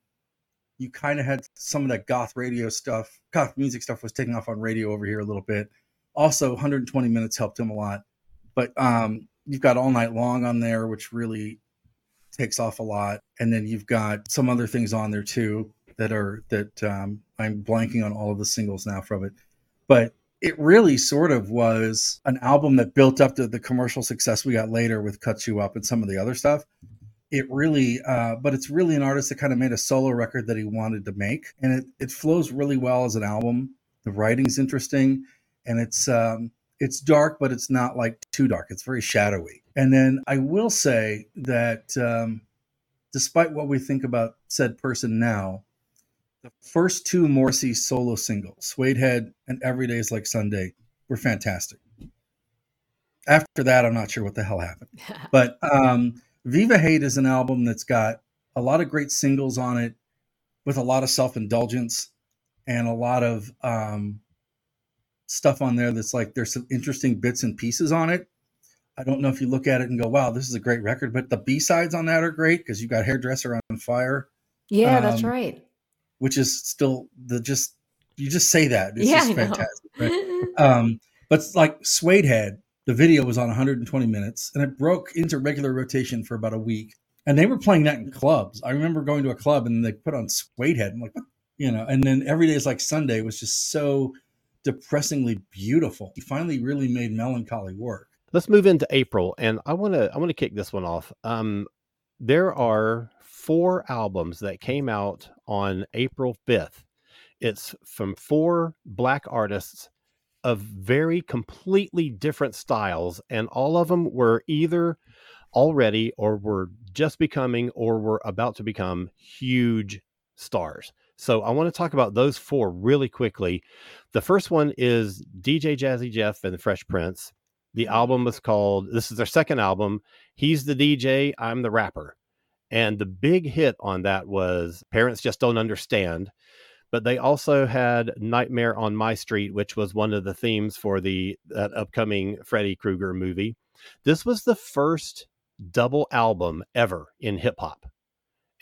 you kind of had some of that goth radio stuff, goth music stuff was taking off on radio over here a little bit. Also, 120 minutes helped him a lot but um, you've got all night long on there which really takes off a lot and then you've got some other things on there too that are that um, i'm blanking on all of the singles now from it but it really sort of was an album that built up to the commercial success we got later with cuts you up and some of the other stuff it really uh, but it's really an artist that kind of made a solo record that he wanted to make and it, it flows really well as an album the writing's interesting and it's um, it's dark, but it's not like too dark. It's very shadowy. And then I will say that um, despite what we think about said person now, the first two Morrissey solo singles, Suedehead and Every Day's Like Sunday, were fantastic. After that, I'm not sure what the hell happened. *laughs* But um, Viva Hate is an album that's got a lot of great singles on it with a lot of self indulgence and a lot of um, stuff on there that's like there's some interesting bits and pieces on it. I don't know if you look at it and go, wow, this is a great record, but the B sides on that are great because you've got Hairdresser on Fire. Yeah, that's Um, right. Which is still the just you just say that it's Yeah, just know. fantastic right? *laughs* um but like suedehead the video was on 120 minutes and it broke into regular rotation for about a week and they were playing that in clubs i remember going to a club and they put on suedehead i'm like what? you know and then every day is like sunday was just so depressingly beautiful he finally really made melancholy work Let's move into April, and I want to I want to kick this one off. Um, there are four albums that came out on April fifth. It's from four black artists of very completely different styles, and all of them were either already or were just becoming or were about to become huge stars. So I want to talk about those four really quickly. The first one is DJ Jazzy Jeff and the Fresh Prince. The album was called, this is their second album. He's the DJ, I'm the rapper. And the big hit on that was Parents Just Don't Understand. But they also had Nightmare on My Street, which was one of the themes for the that upcoming Freddy Krueger movie. This was the first double album ever in hip hop.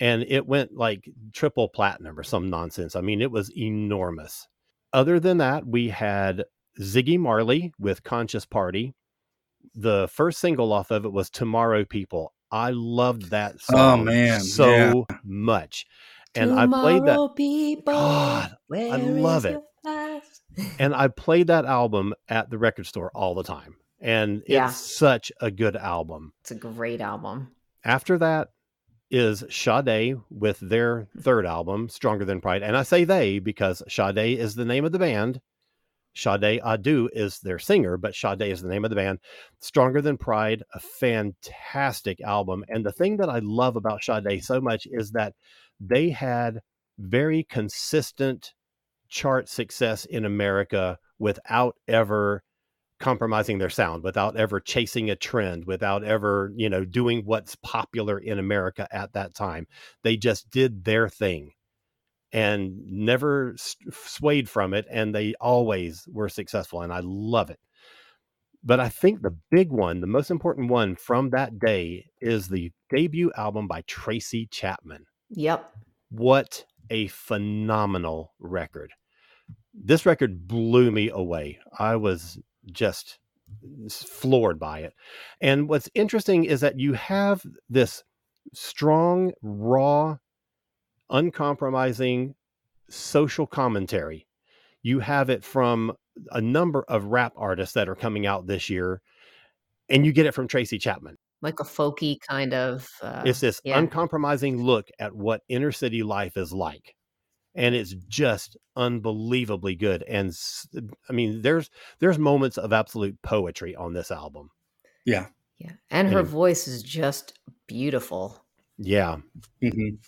And it went like triple platinum or some nonsense. I mean, it was enormous. Other than that, we had Ziggy Marley with Conscious Party. The first single off of it was Tomorrow People. I loved that oh, song Oh, man, so yeah. much. And I played that people, God, where love it. and I played that album at the record store all the time. And it's Yeah. such a good album. It's a great album. After that is Sade with their hmm. third album, Stronger Than Pride. And I say they because Sade is the name of the band. Sade Adu is their singer, but Sade is the name of the band. Stronger Than Pride, a fantastic album. And the thing that I love about Sade so much is that they had very consistent chart success in America without ever compromising their sound, without ever chasing a trend, without ever, you know, doing what's popular in America at that time. They just did their thing and never swayed from it and they always were successful and I love it. But I think the big one, the most important one from that day is the debut album by Tracy Chapman Yep. what a phenomenal record. This record blew me away. I was just floored by it. And what's interesting is that you have this strong, raw, uncompromising social commentary. You have it from a number of rap artists that are coming out this year, and you get it from Tracy Chapman. Like a folky kind of. Uh, It's this yeah. uncompromising look at what inner city life is like. And it's just unbelievably good. And I mean, there's there's moments of absolute poetry on this album. yeah yeah. And her Anyway. voice is just beautiful. Yeah. Mhm.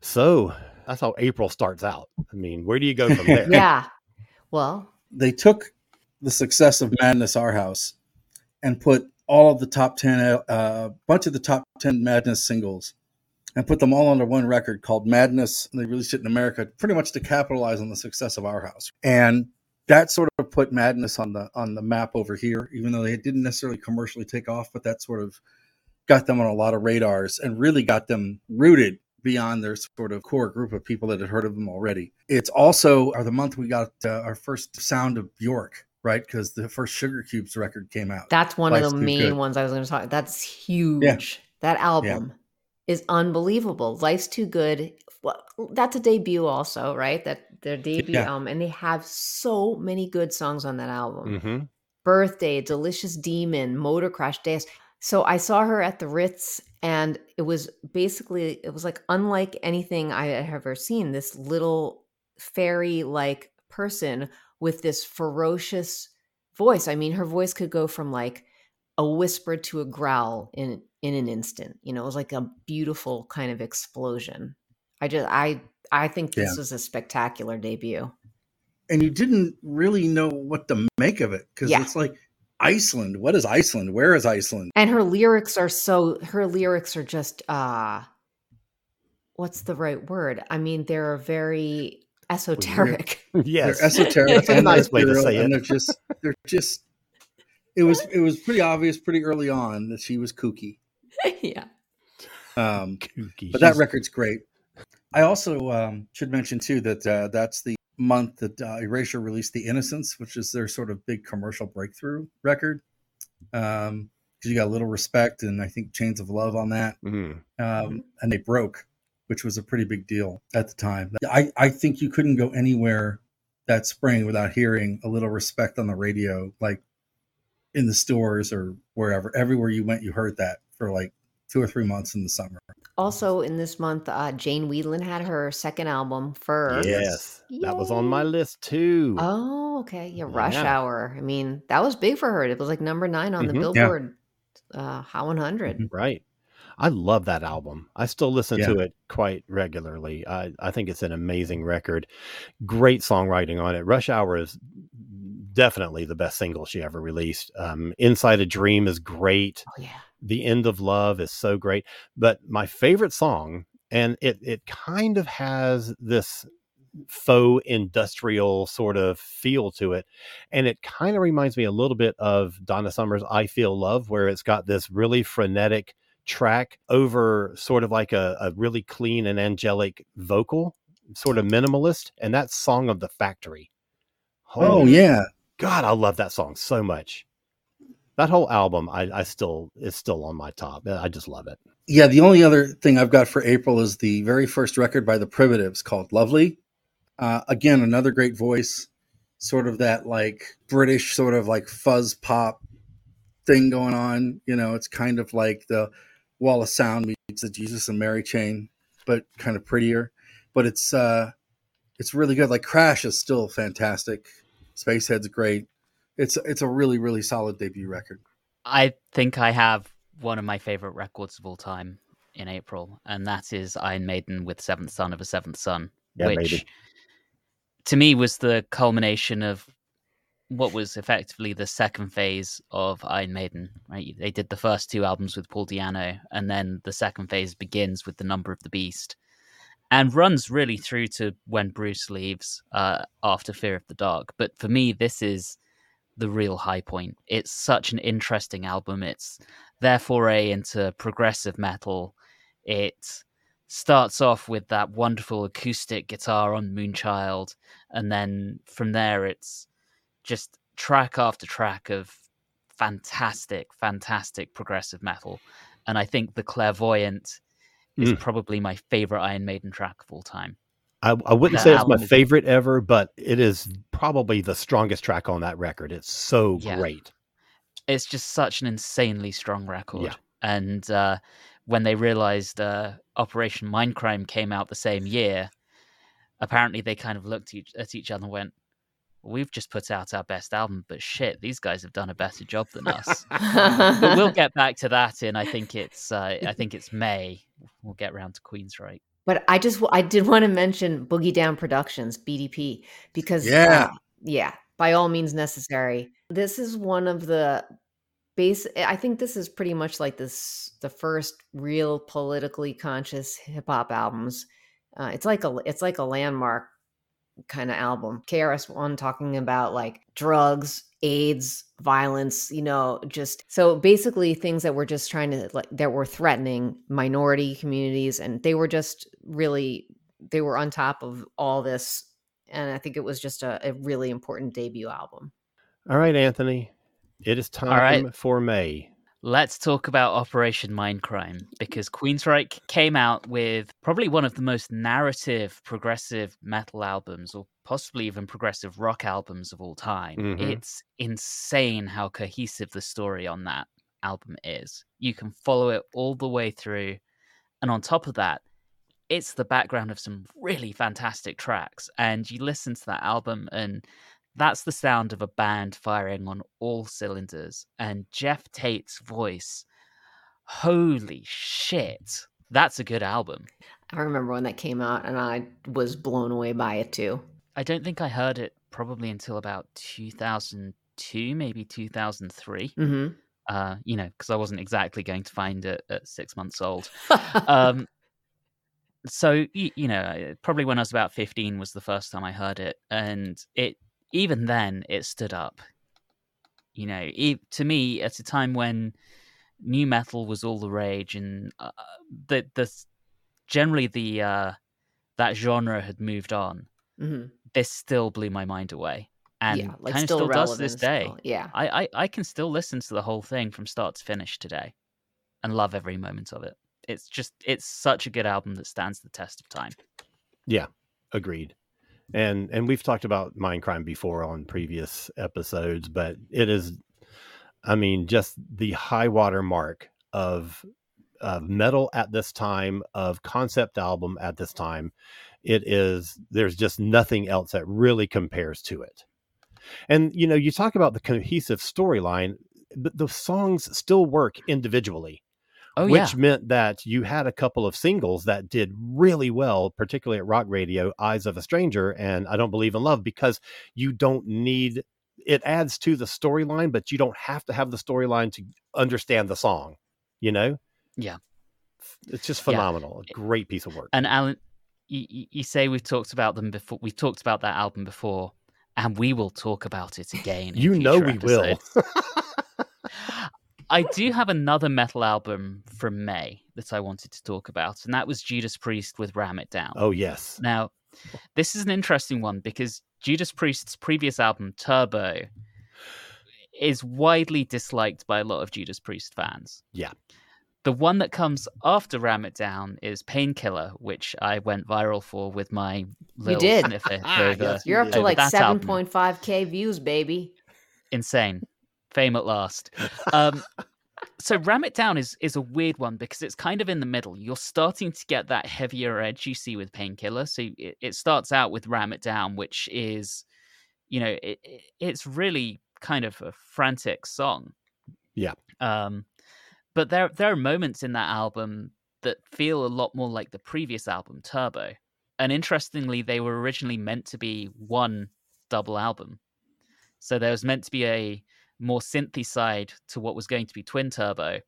So that's how April starts out. I mean, where do you go *laughs* from there? Yeah. Well, they took the success of Madness Our House and put all of the top 10, a uh, bunch of the top 10 Madness singles and put them all under one record called Madness. And they released it in America pretty much to capitalize on the success of Our House. And that sort of put Madness on the on the map over here, even though they didn't necessarily commercially take off, but that sort of got them on a lot of radars and really got them rooted beyond their sort of core group of people that had heard of them already. It's also uh, the month we got uh, our first sound of Bjork, right? Because the first Sugarcubes record came out. that's one Life's of the main Good. ones I was going to talk. That's huge. Yeah. That album is unbelievable. Life's too good. Well, that's a debut, also, right? That their debut Yeah. album, and they have so many good songs on that album. hmm Birthday, Delicious Demon, Motor Crash Days. So I saw her at the Ritz and it was basically it was like unlike anything I had ever seen. This little fairy like person with this ferocious voice. I mean, her voice could go from like a whisper to a growl in in an instant. You know, it was like a beautiful kind of explosion. I just I I think this Yeah. was a spectacular debut. and you didn't really know what to make of it because Yeah. it's like Iceland. What is Iceland? Where is Iceland? And her lyrics are so her lyrics are just uh what's the right word? I mean, they're very esoteric. *laughs* yes. They're esoteric. That's a and nice way to ethereal, say and it. They're just they're just. It was it was pretty obvious pretty early on that she was kooky. *laughs* yeah. Um, Kooky. but that record's great. I also um, should mention too that uh, that's the month that uh, Erasure released "The Innocents," which is their sort of big commercial breakthrough record. Um, because you got a little respect and I think Chains of Love on that. Mhm. um, and they broke, which was a pretty big deal at the time. I, I think you couldn't go anywhere that spring without hearing a little respect on the radio, like in the stores or wherever. Everywhere you went, you heard that for like two or three months in the summer. Also in this month, uh Jane Wiedlin had her second album, Fur. Yes. That was on my list too. Oh, okay. Yeah, Rush Yeah. Hour. I mean, that was big for her. It was like number nine on Mhm. the Yeah. Billboard uh Hot 100. Mhm. Right. I love that album. I still listen Yeah. to it quite regularly. I, I think it's an amazing record. Great songwriting on it. Rush Hour is definitely the best single she ever released. Um, Inside a Dream is great. Oh yeah. The End of Love is so great. But my favorite song, and it it kind of has this faux industrial sort of feel to it. And it kind of reminds me a little bit of Donna Summer's I Feel Love, where it's got this really frenetic track over sort of like a, a really clean and angelic vocal, sort of minimalist. And that's Song of the Factory. Oh, yeah. God, I love that song so much. That whole album, I, I still is still on my top. I just love it. Yeah. The only other thing I've got for April is the very first record by the Primitives called Lovely. Uh, again, another great voice, sort of that like British sort of like fuzz pop thing going on. You know, it's kind of like the Wall of Sound meets the Jesus and Mary chain, but kind of prettier. But it's uh it's really good. Like Crash is still fantastic. Spacehead's great. It's it's a really really solid debut record. I think I have one of my favorite records of all time in April, and that is Iron Maiden with Seventh Son of a Seventh Son, Yeah, which baby. to me was the culmination of what was effectively the second phase of Iron Maiden. Right, they did the first two albums with Paul Di'Anno, and then the second phase begins with the Number of the Beast, and runs really through to when Bruce leaves uh, after Fear of the Dark. But for me, this is the real high point. It's such an interesting album. It's their foray into progressive metal. It starts off with that wonderful acoustic guitar on Moonchild, and then from there, it's just track after track of fantastic, fantastic progressive metal. And I think The Clairvoyant is Mm. probably my favorite Iron Maiden track of all time. I, I wouldn't That say it's my album is- favorite ever, but it is probably the strongest track on that record. It's so Yeah. great. it's just such an insanely strong record. Yeah. And uh, when they realized uh, Operation Mindcrime came out the same year, apparently they kind of looked each, at each other and went, "We've just put out our best album, but shit, these guys have done a better job than us." but we'll *laughs* get back to that in I think it's uh, I think it's May. We'll get round to Queensryche. But I just I did want to mention Boogie Down Productions (BDP) because Yeah. uh, yeah, by all means necessary. This is one of the base. I think this is pretty much like this the first real politically conscious hip hop albums. Uh, it's like a it's like a landmark kind of album. KRS One talking about like drugs, AIDS, violence, you know, just so basically things that were just trying to like that were threatening minority communities and they were just really they were on top of all this and I think it was just a, a really important debut album. All right, Anthony. It is time right. for May. Let's talk about Operation Mindcrime because Queensryche came out with probably one of the most narrative progressive metal albums, or possibly even progressive rock albums of all time. Mhm. It's insane how cohesive the story on that album is. You can follow it all the way through. And on top of that, it's the background of some really fantastic tracks. And you listen to that album, and that's the sound of a band firing on all cylinders. And Geoff Tate's voice, holy shit, that's a good album. I remember when that came out and I was blown away by it too. I don't think I heard it probably until about 2002, maybe 2003. Mm-hmm. Uh, you know, because I wasn't exactly going to find it at six months old. *laughs* um, so you, you know, probably when I was about 15 was the first time I heard it, and it even then it stood up. You know, it, to me at a time when nu metal was all the rage, and uh, the the generally the uh, that genre had moved on. mm-hmm. This still blew my mind away, and yeah, like kind of still, still does to this day. still. Yeah. I, I I can still listen to the whole thing from start to finish today, and love every moment of it. It's just it's such a good album that stands the test of time. Yeah, agreed. And and we've talked about Mindcrime before on previous episodes, but it is, I mean, just the high water mark of of metal at this time, of concept album at this time. It is there's just nothing else that really compares to it. And you know, you talk about the cohesive storyline, the, the songs still work individually Oh which yeah, meant that you had a couple of singles that did really well, particularly at rock radio, Eyes of a Stranger and I Don't Believe in Love, because you don't need it adds to the storyline, but you don't have to have the storyline to understand the song, you know? Yeah. It's just Yeah. phenomenal. A great piece of work. and Alan, you, you- say we've talked about them before. We've talked about that album before, and we will talk about it again. You know we will. *laughs* episodes. I do have another metal album from May that I wanted to talk about, and that was Judas Priest with Ram It Down. oh, yes. Now, this is an interesting one because Judas Priest's previous album, Turbo, is widely disliked by a lot of Judas Priest fans. Yeah. The one that comes after Ram It Down is Painkiller, which I went viral for with my little did. sniffer *laughs* over Yes, You're up to like 7.5k views, baby. insane fame at last. Um so ram it down is is a weird one because it's kind of in the middle. You're starting to get that heavier edge you see with painkiller. So it, it starts out with ram it down which is you know it, it- it's really kind of a frantic song. Yeah. um but there there are moments in that album that feel a lot more like the previous album turbo. And interestingly they were originally meant to be one double album. So there was meant to be a more synthy side to what was going to be Twin Turbo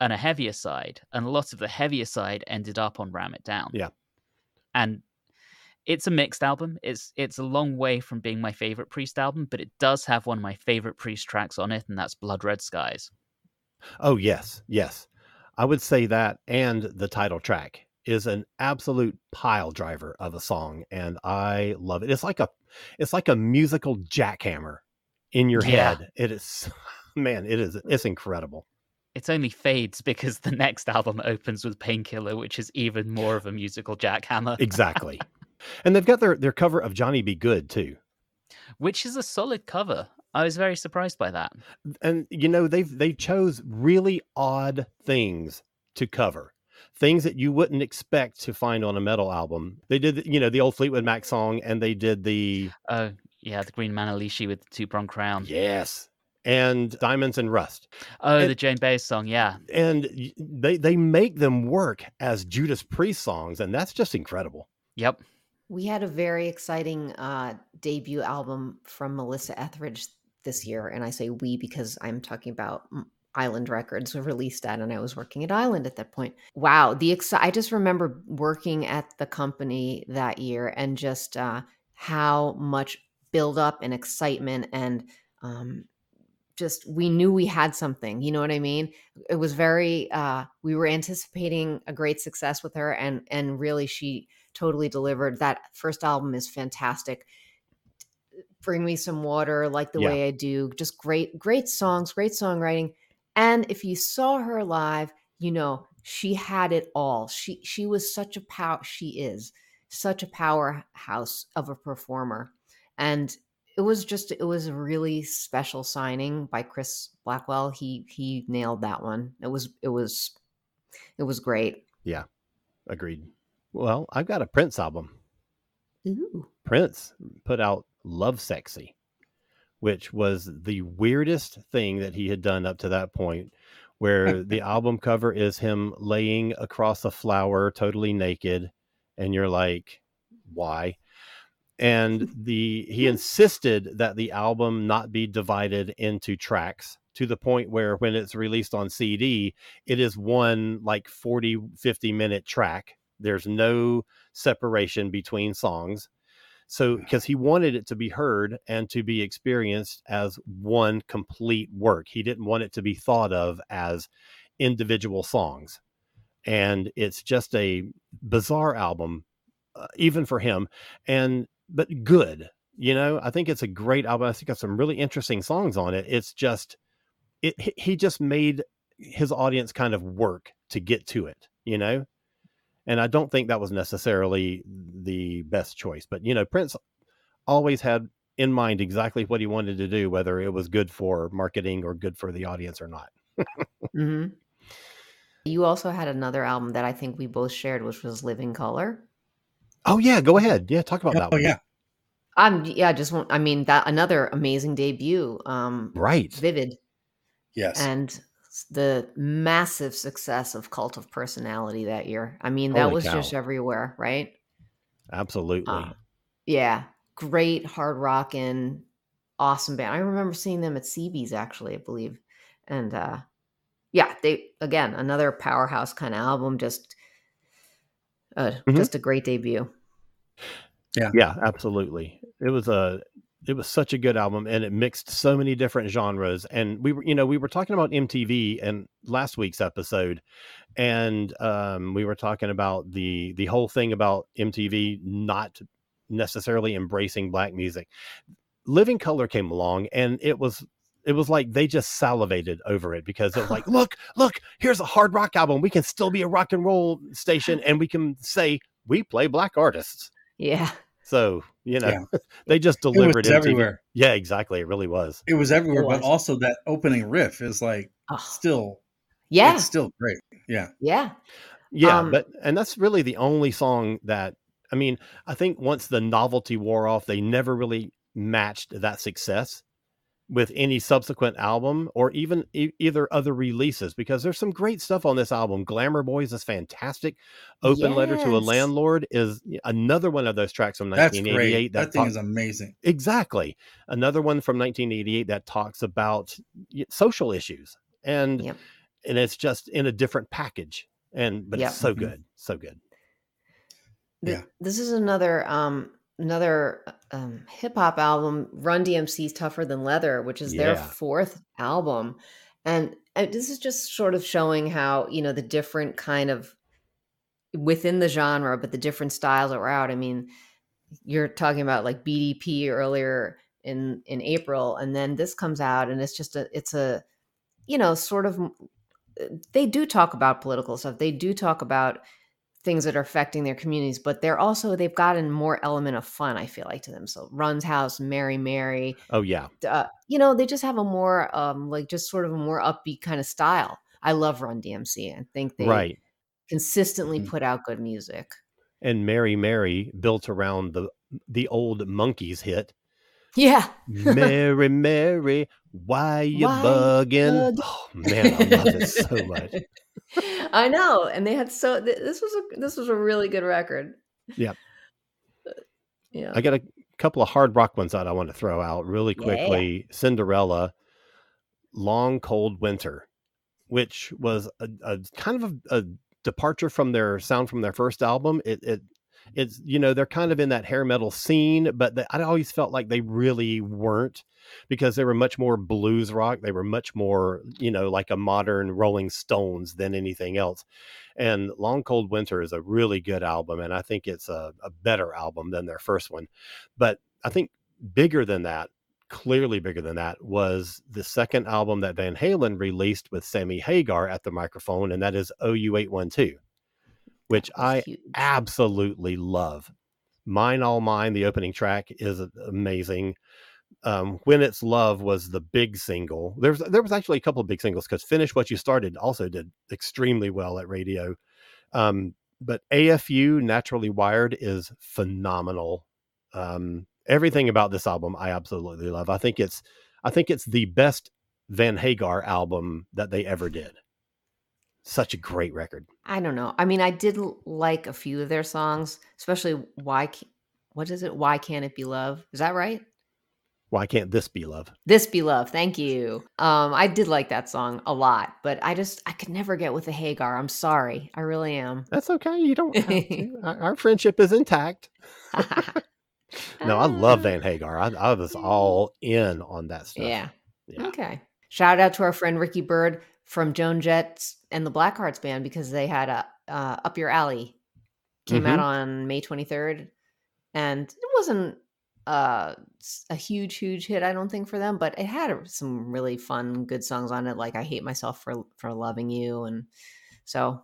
and a heavier side. And a lot of the heavier side ended up on Ram It Down. Yeah. And it's a mixed album. It's it's a long way from being my favorite Priest album, but it does have one of my favorite Priest tracks on it, and that's Blood Red Skies. Oh, yes. Yes. I would say that and the title track is an absolute pile driver of a song and I love it. It's like a it's like a musical jackhammer in your Yeah. head. It is *laughs* man, it is it's incredible. It only fades because the next album opens with Painkiller, which is even more of a musical jackhammer, Exactly. *laughs* and they've got their their cover of Johnny B. Goode too. which is a solid cover. I was very surprised by that. and you know they've they chose really odd things to cover things that you wouldn't expect to find on a metal album they did you know the old fleetwood mac song and they did the Oh, yeah, the Green Manalishi with the two prong crown. yes and diamonds and rust Oh, And- the Jane Baez song, yeah. and they they make them work as judas priest songs and that's just incredible Yep. We had a very exciting uh, debut album from Melissa Etheridge this year, and I say we because I'm talking about Island Records who released that, and I was working at Island at that point. Wow, the exci- I just remember working at the company that year and just uh, how much build up and excitement and um, just we knew we had something. You know what I mean? It was very. Uh, we were anticipating a great success with her, and and really she totally delivered. That first album is fantastic. Bring me some water, like the Yeah. way I do. Just great, great songs, great songwriting. And if you saw her live, you know she had it all. She she was such a power. She is such a powerhouse of a performer, and it was just it was a really special signing by Chris Blackwell. He he nailed that one. It was it was it was great. Yeah. Agreed well i've got a prince album Ooh. prince put out Lovesexy which was the weirdest thing that he had done up to that point, where the album cover is him laying across a flower totally naked. And you're like, why? And the he insisted that the album not be divided into tracks to the point where when it's released on CD, it is one like 40, 50 minute track. There's no separation between songs. So, because he wanted it to be heard and to be experienced as one complete work, he didn't want it to be thought of as individual songs. And it's just a bizarre album, uh, even for him, and but good. You know, I think it's a great album. I think got some really interesting songs on it. It's just it he just made his audience kind of work to get to it, you know? And I don't think that was necessarily the best choice, but you know, Prince always had in mind exactly what he wanted to do, whether it was good for marketing or good for the audience or not. mm-hmm. You also had another album that I think we both shared, which was Living Colour. Oh yeah, go ahead. Yeah, talk about that Oh one. yeah, Um, yeah, I just want. I mean, that another amazing debut. Um, Right. Vivid yes. and the massive success of Cult of Personality that year. I mean, that Holy was cow. just everywhere, right? Absolutely. Uh, yeah, great hard rockin', awesome band. I remember seeing them at CB's actually, I believe, and uh, yeah, they again another powerhouse kind of album. Just, uh, Mhm. just a great debut. yeah, yeah, absolutely. It was a it was such a good album and it mixed so many different genres and we were you know we were talking about MTV and last week's episode and um we were talking about the the whole thing about MTV not necessarily embracing black music. Living Colour came along and it was it was like they just salivated over it because it was like, *sighs* look, look, here's a hard rock album. We can still be a rock and roll station *sighs* and we can say we play black artists. Yeah, So, you know, Yeah. *laughs* they just it was delivered MTV. everywhere. Yeah, exactly. It really was. It was everywhere, It but also that opening riff is like Oh, still, yeah, it's still great. Yeah, yeah. Yeah, Um, but and that's really the only song that I mean, I think once the novelty wore off, they never really matched that success with any subsequent album or even e- either other releases because there's some great stuff on this album. Glamour Boys is fantastic. Open Letter to a Landlord is another one of those tracks from that's 1988 great. That, thing talk- is amazing. Exactly. Another one from 1988 that talks about social issues and Yep. and it's just in a different package. And but Yep. it's so Mhm. good. So good. Th- Yeah. This is another um another uh, um hip hop album, Run DMC's Tougher Than Leather, which is their fourth album. And, and this is just sort of showing how, you know, the different kind of within the genre, but the different styles that were out. I mean, you're talking about like BDP earlier in in April, and then this comes out, and it's just a it's a you know sort of uh, they do talk about political stuff. They do talk about things that are affecting their communities, but they're also they've gotten more element of fun. I feel like to them. So Run's House, Mary Mary, Oh yeah. uh, you know, they just have a more um like just sort of a more upbeat kind of style. I love Run DMC. I think they right. consistently Mhm. put out good music. And Mary Mary built around the the old monkees hit. Yeah. Mary *laughs* Mary, why you Why bugging? bugging? Oh man, I love it so much. *laughs* *laughs* *laughs* I know, and they had so th- this was a this was a really good record. Yeah, *laughs* Yeah. I got a couple of hard rock ones that I want to throw out really Yeah. quickly. Cinderella, Long Cold Winter, which was a, a kind of a, a departure from their sound from their first album. It, it it's you know they're kind of in that hair metal scene, but I always felt like they really weren't because they were much more blues rock. They were much more you know like a modern Rolling Stones than anything else. And Long Cold Winter is a really good album, and I think it's a, a better album than their first one. But I think bigger than that, clearly bigger than that, was the second album that Van Halen released with Sammy Hagar at the microphone, and that is OU812, which I huge. absolutely love. Mine All Mine, the opening track, is amazing. Um, when it's love was the big single. There's there was actually a couple of big singles because Finish What You Started also did extremely well at radio. Um, but AFU Naturally Wired is phenomenal. Um, everything about this album I absolutely love. I think it's I think it's the best Van Hagar album that they ever did. Such a great record. I don't know. I mean, I did like a few of their songs, especially why. What is it? Why can't it be love? Is that right? Why can't this be love? This be love. Thank you. Um, I did like that song a lot, but I just I could never get with the Hagar. I'm sorry. I really am. That's okay. You don't have to. *laughs* Our, our friendship is intact. *laughs* *laughs* No, I love Van Hagar. I, I was all in on that stuff. Yeah. Yeah. Okay. Shout out to our friend Ricky Byrd from Joan Jett and the Blackhearts band because they had a uh, Up Your Alley came out Mhm. on May 23rd, and it wasn't uh, a huge, huge hit, I don't think, for them, but it had some really fun, good songs on it, like "I Hate Myself for for Loving You," and so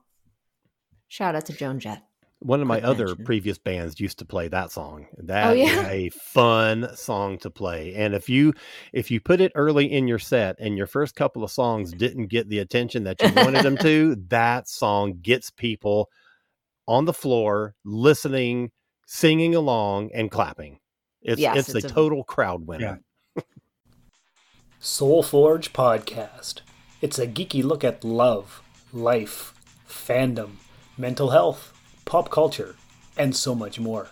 shout out to Joan Jett. One of my Quick other mention. previous bands used to play that song. Oh, that is Oh, yeah? a fun song to play. And if you if you put it early in your set and your first couple of songs didn't get the attention that you wanted them to, *laughs* that song gets people on the floor listening, singing along and clapping. It's Yes, it's, it's a a- total crowd winner. Soul Forge Podcast. It's a geeky look at love, life, fandom, mental health, pop culture, and so much more.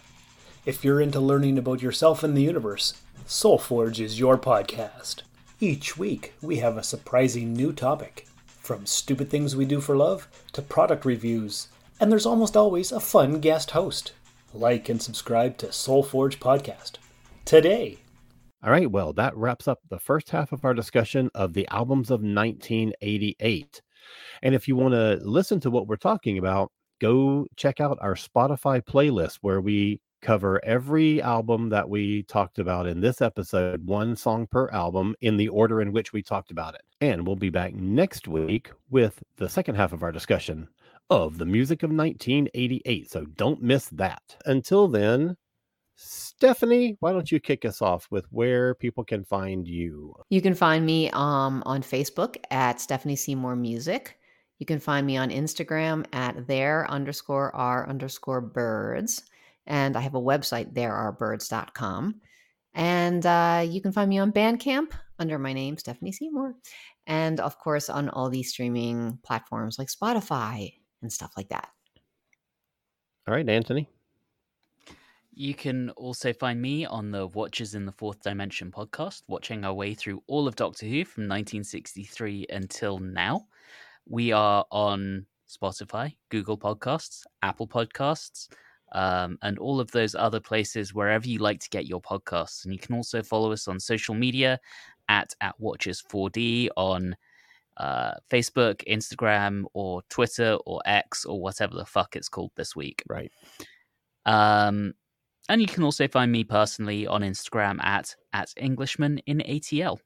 If you're into learning about yourself and the universe, Soul Forge is your podcast. Each week, we have a surprising new topic from stupid things we do for love to product reviews, and there's almost always a fun guest host. Like and subscribe to Soul Forge Podcast today. All right, well, that wraps up the first half of our discussion of the albums of 1988. And if you want to listen to what we're talking about, go check out our Spotify playlist where we cover every album that we talked about in this episode, one song per album, in the order in which we talked about it. And we'll be back next week with the second half of our discussion of the music of 1988. So don't miss that. Until then, Stephanie, why don't you kick us off with where people can find you? You can find me um, on Facebook at Stephanie Seymour Music. You can find me on Instagram at there underscore r underscore birds. And I have a website, therearebirds.com. And uh, you can find me on Bandcamp under my name, Stephanie Seymour. And of course, on all these streaming platforms like Spotify and stuff like that. All right, Anthony. You can also find me on the Watchers in the Fourth Dimension podcast, watching our way through all of Doctor Who from 1963 until now. We are on Spotify, Google Podcasts, Apple Podcasts, um, and all of those other places wherever you like to get your podcasts. And you can also follow us on social media at at Watchers4D on uh, Facebook, Instagram, or Twitter, or X, or whatever the fuck it's called this week. Right. Um, and you can also find me personally on Instagram at at Englishman in ATL.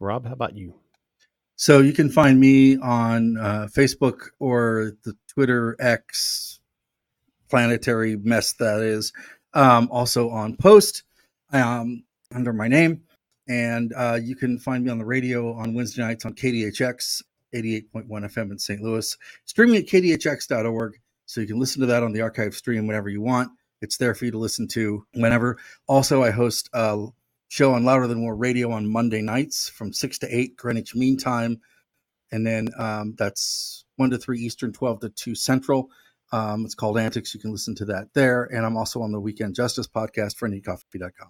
Rob, how about you? So you can find me on uh, Facebook or the Twitter X planetary mess that is. Um, also on Post um, under my name. And uh, you can find me on the radio on Wednesday nights on KDHX 88.1 FM in St. Louis, streaming at kdhx.org. So you can listen to that on the archive stream whenever you want. It's there for you to listen to whenever. Also, I host a show on Louder Than War Radio on Monday nights from 6 to 8 Greenwich Mean Time. And then um, that's 1 to 3 Eastern, 12 to 2 Central. Um, it's called Antics. You can listen to that there. And I'm also on the Weekend Justice podcast, friendlycoffee.com.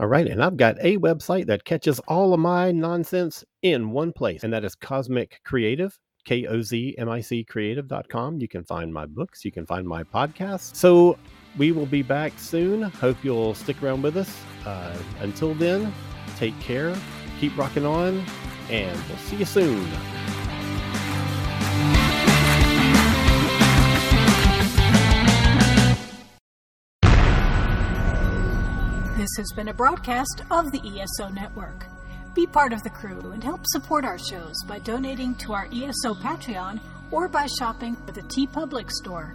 All right, and I've got a website that catches all of my nonsense in one place, and that is Kozmic Creative, K O Z M I C creative.com. You can find my books, you can find my podcast. So we will be back soon. Hope you'll stick around with us. Uh, until then, take care, keep rocking on, and we'll see you soon. This has been a broadcast of the ESO Network. Be part of the crew and help support our shows by donating to our ESO Patreon or by shopping at the TeePublic store,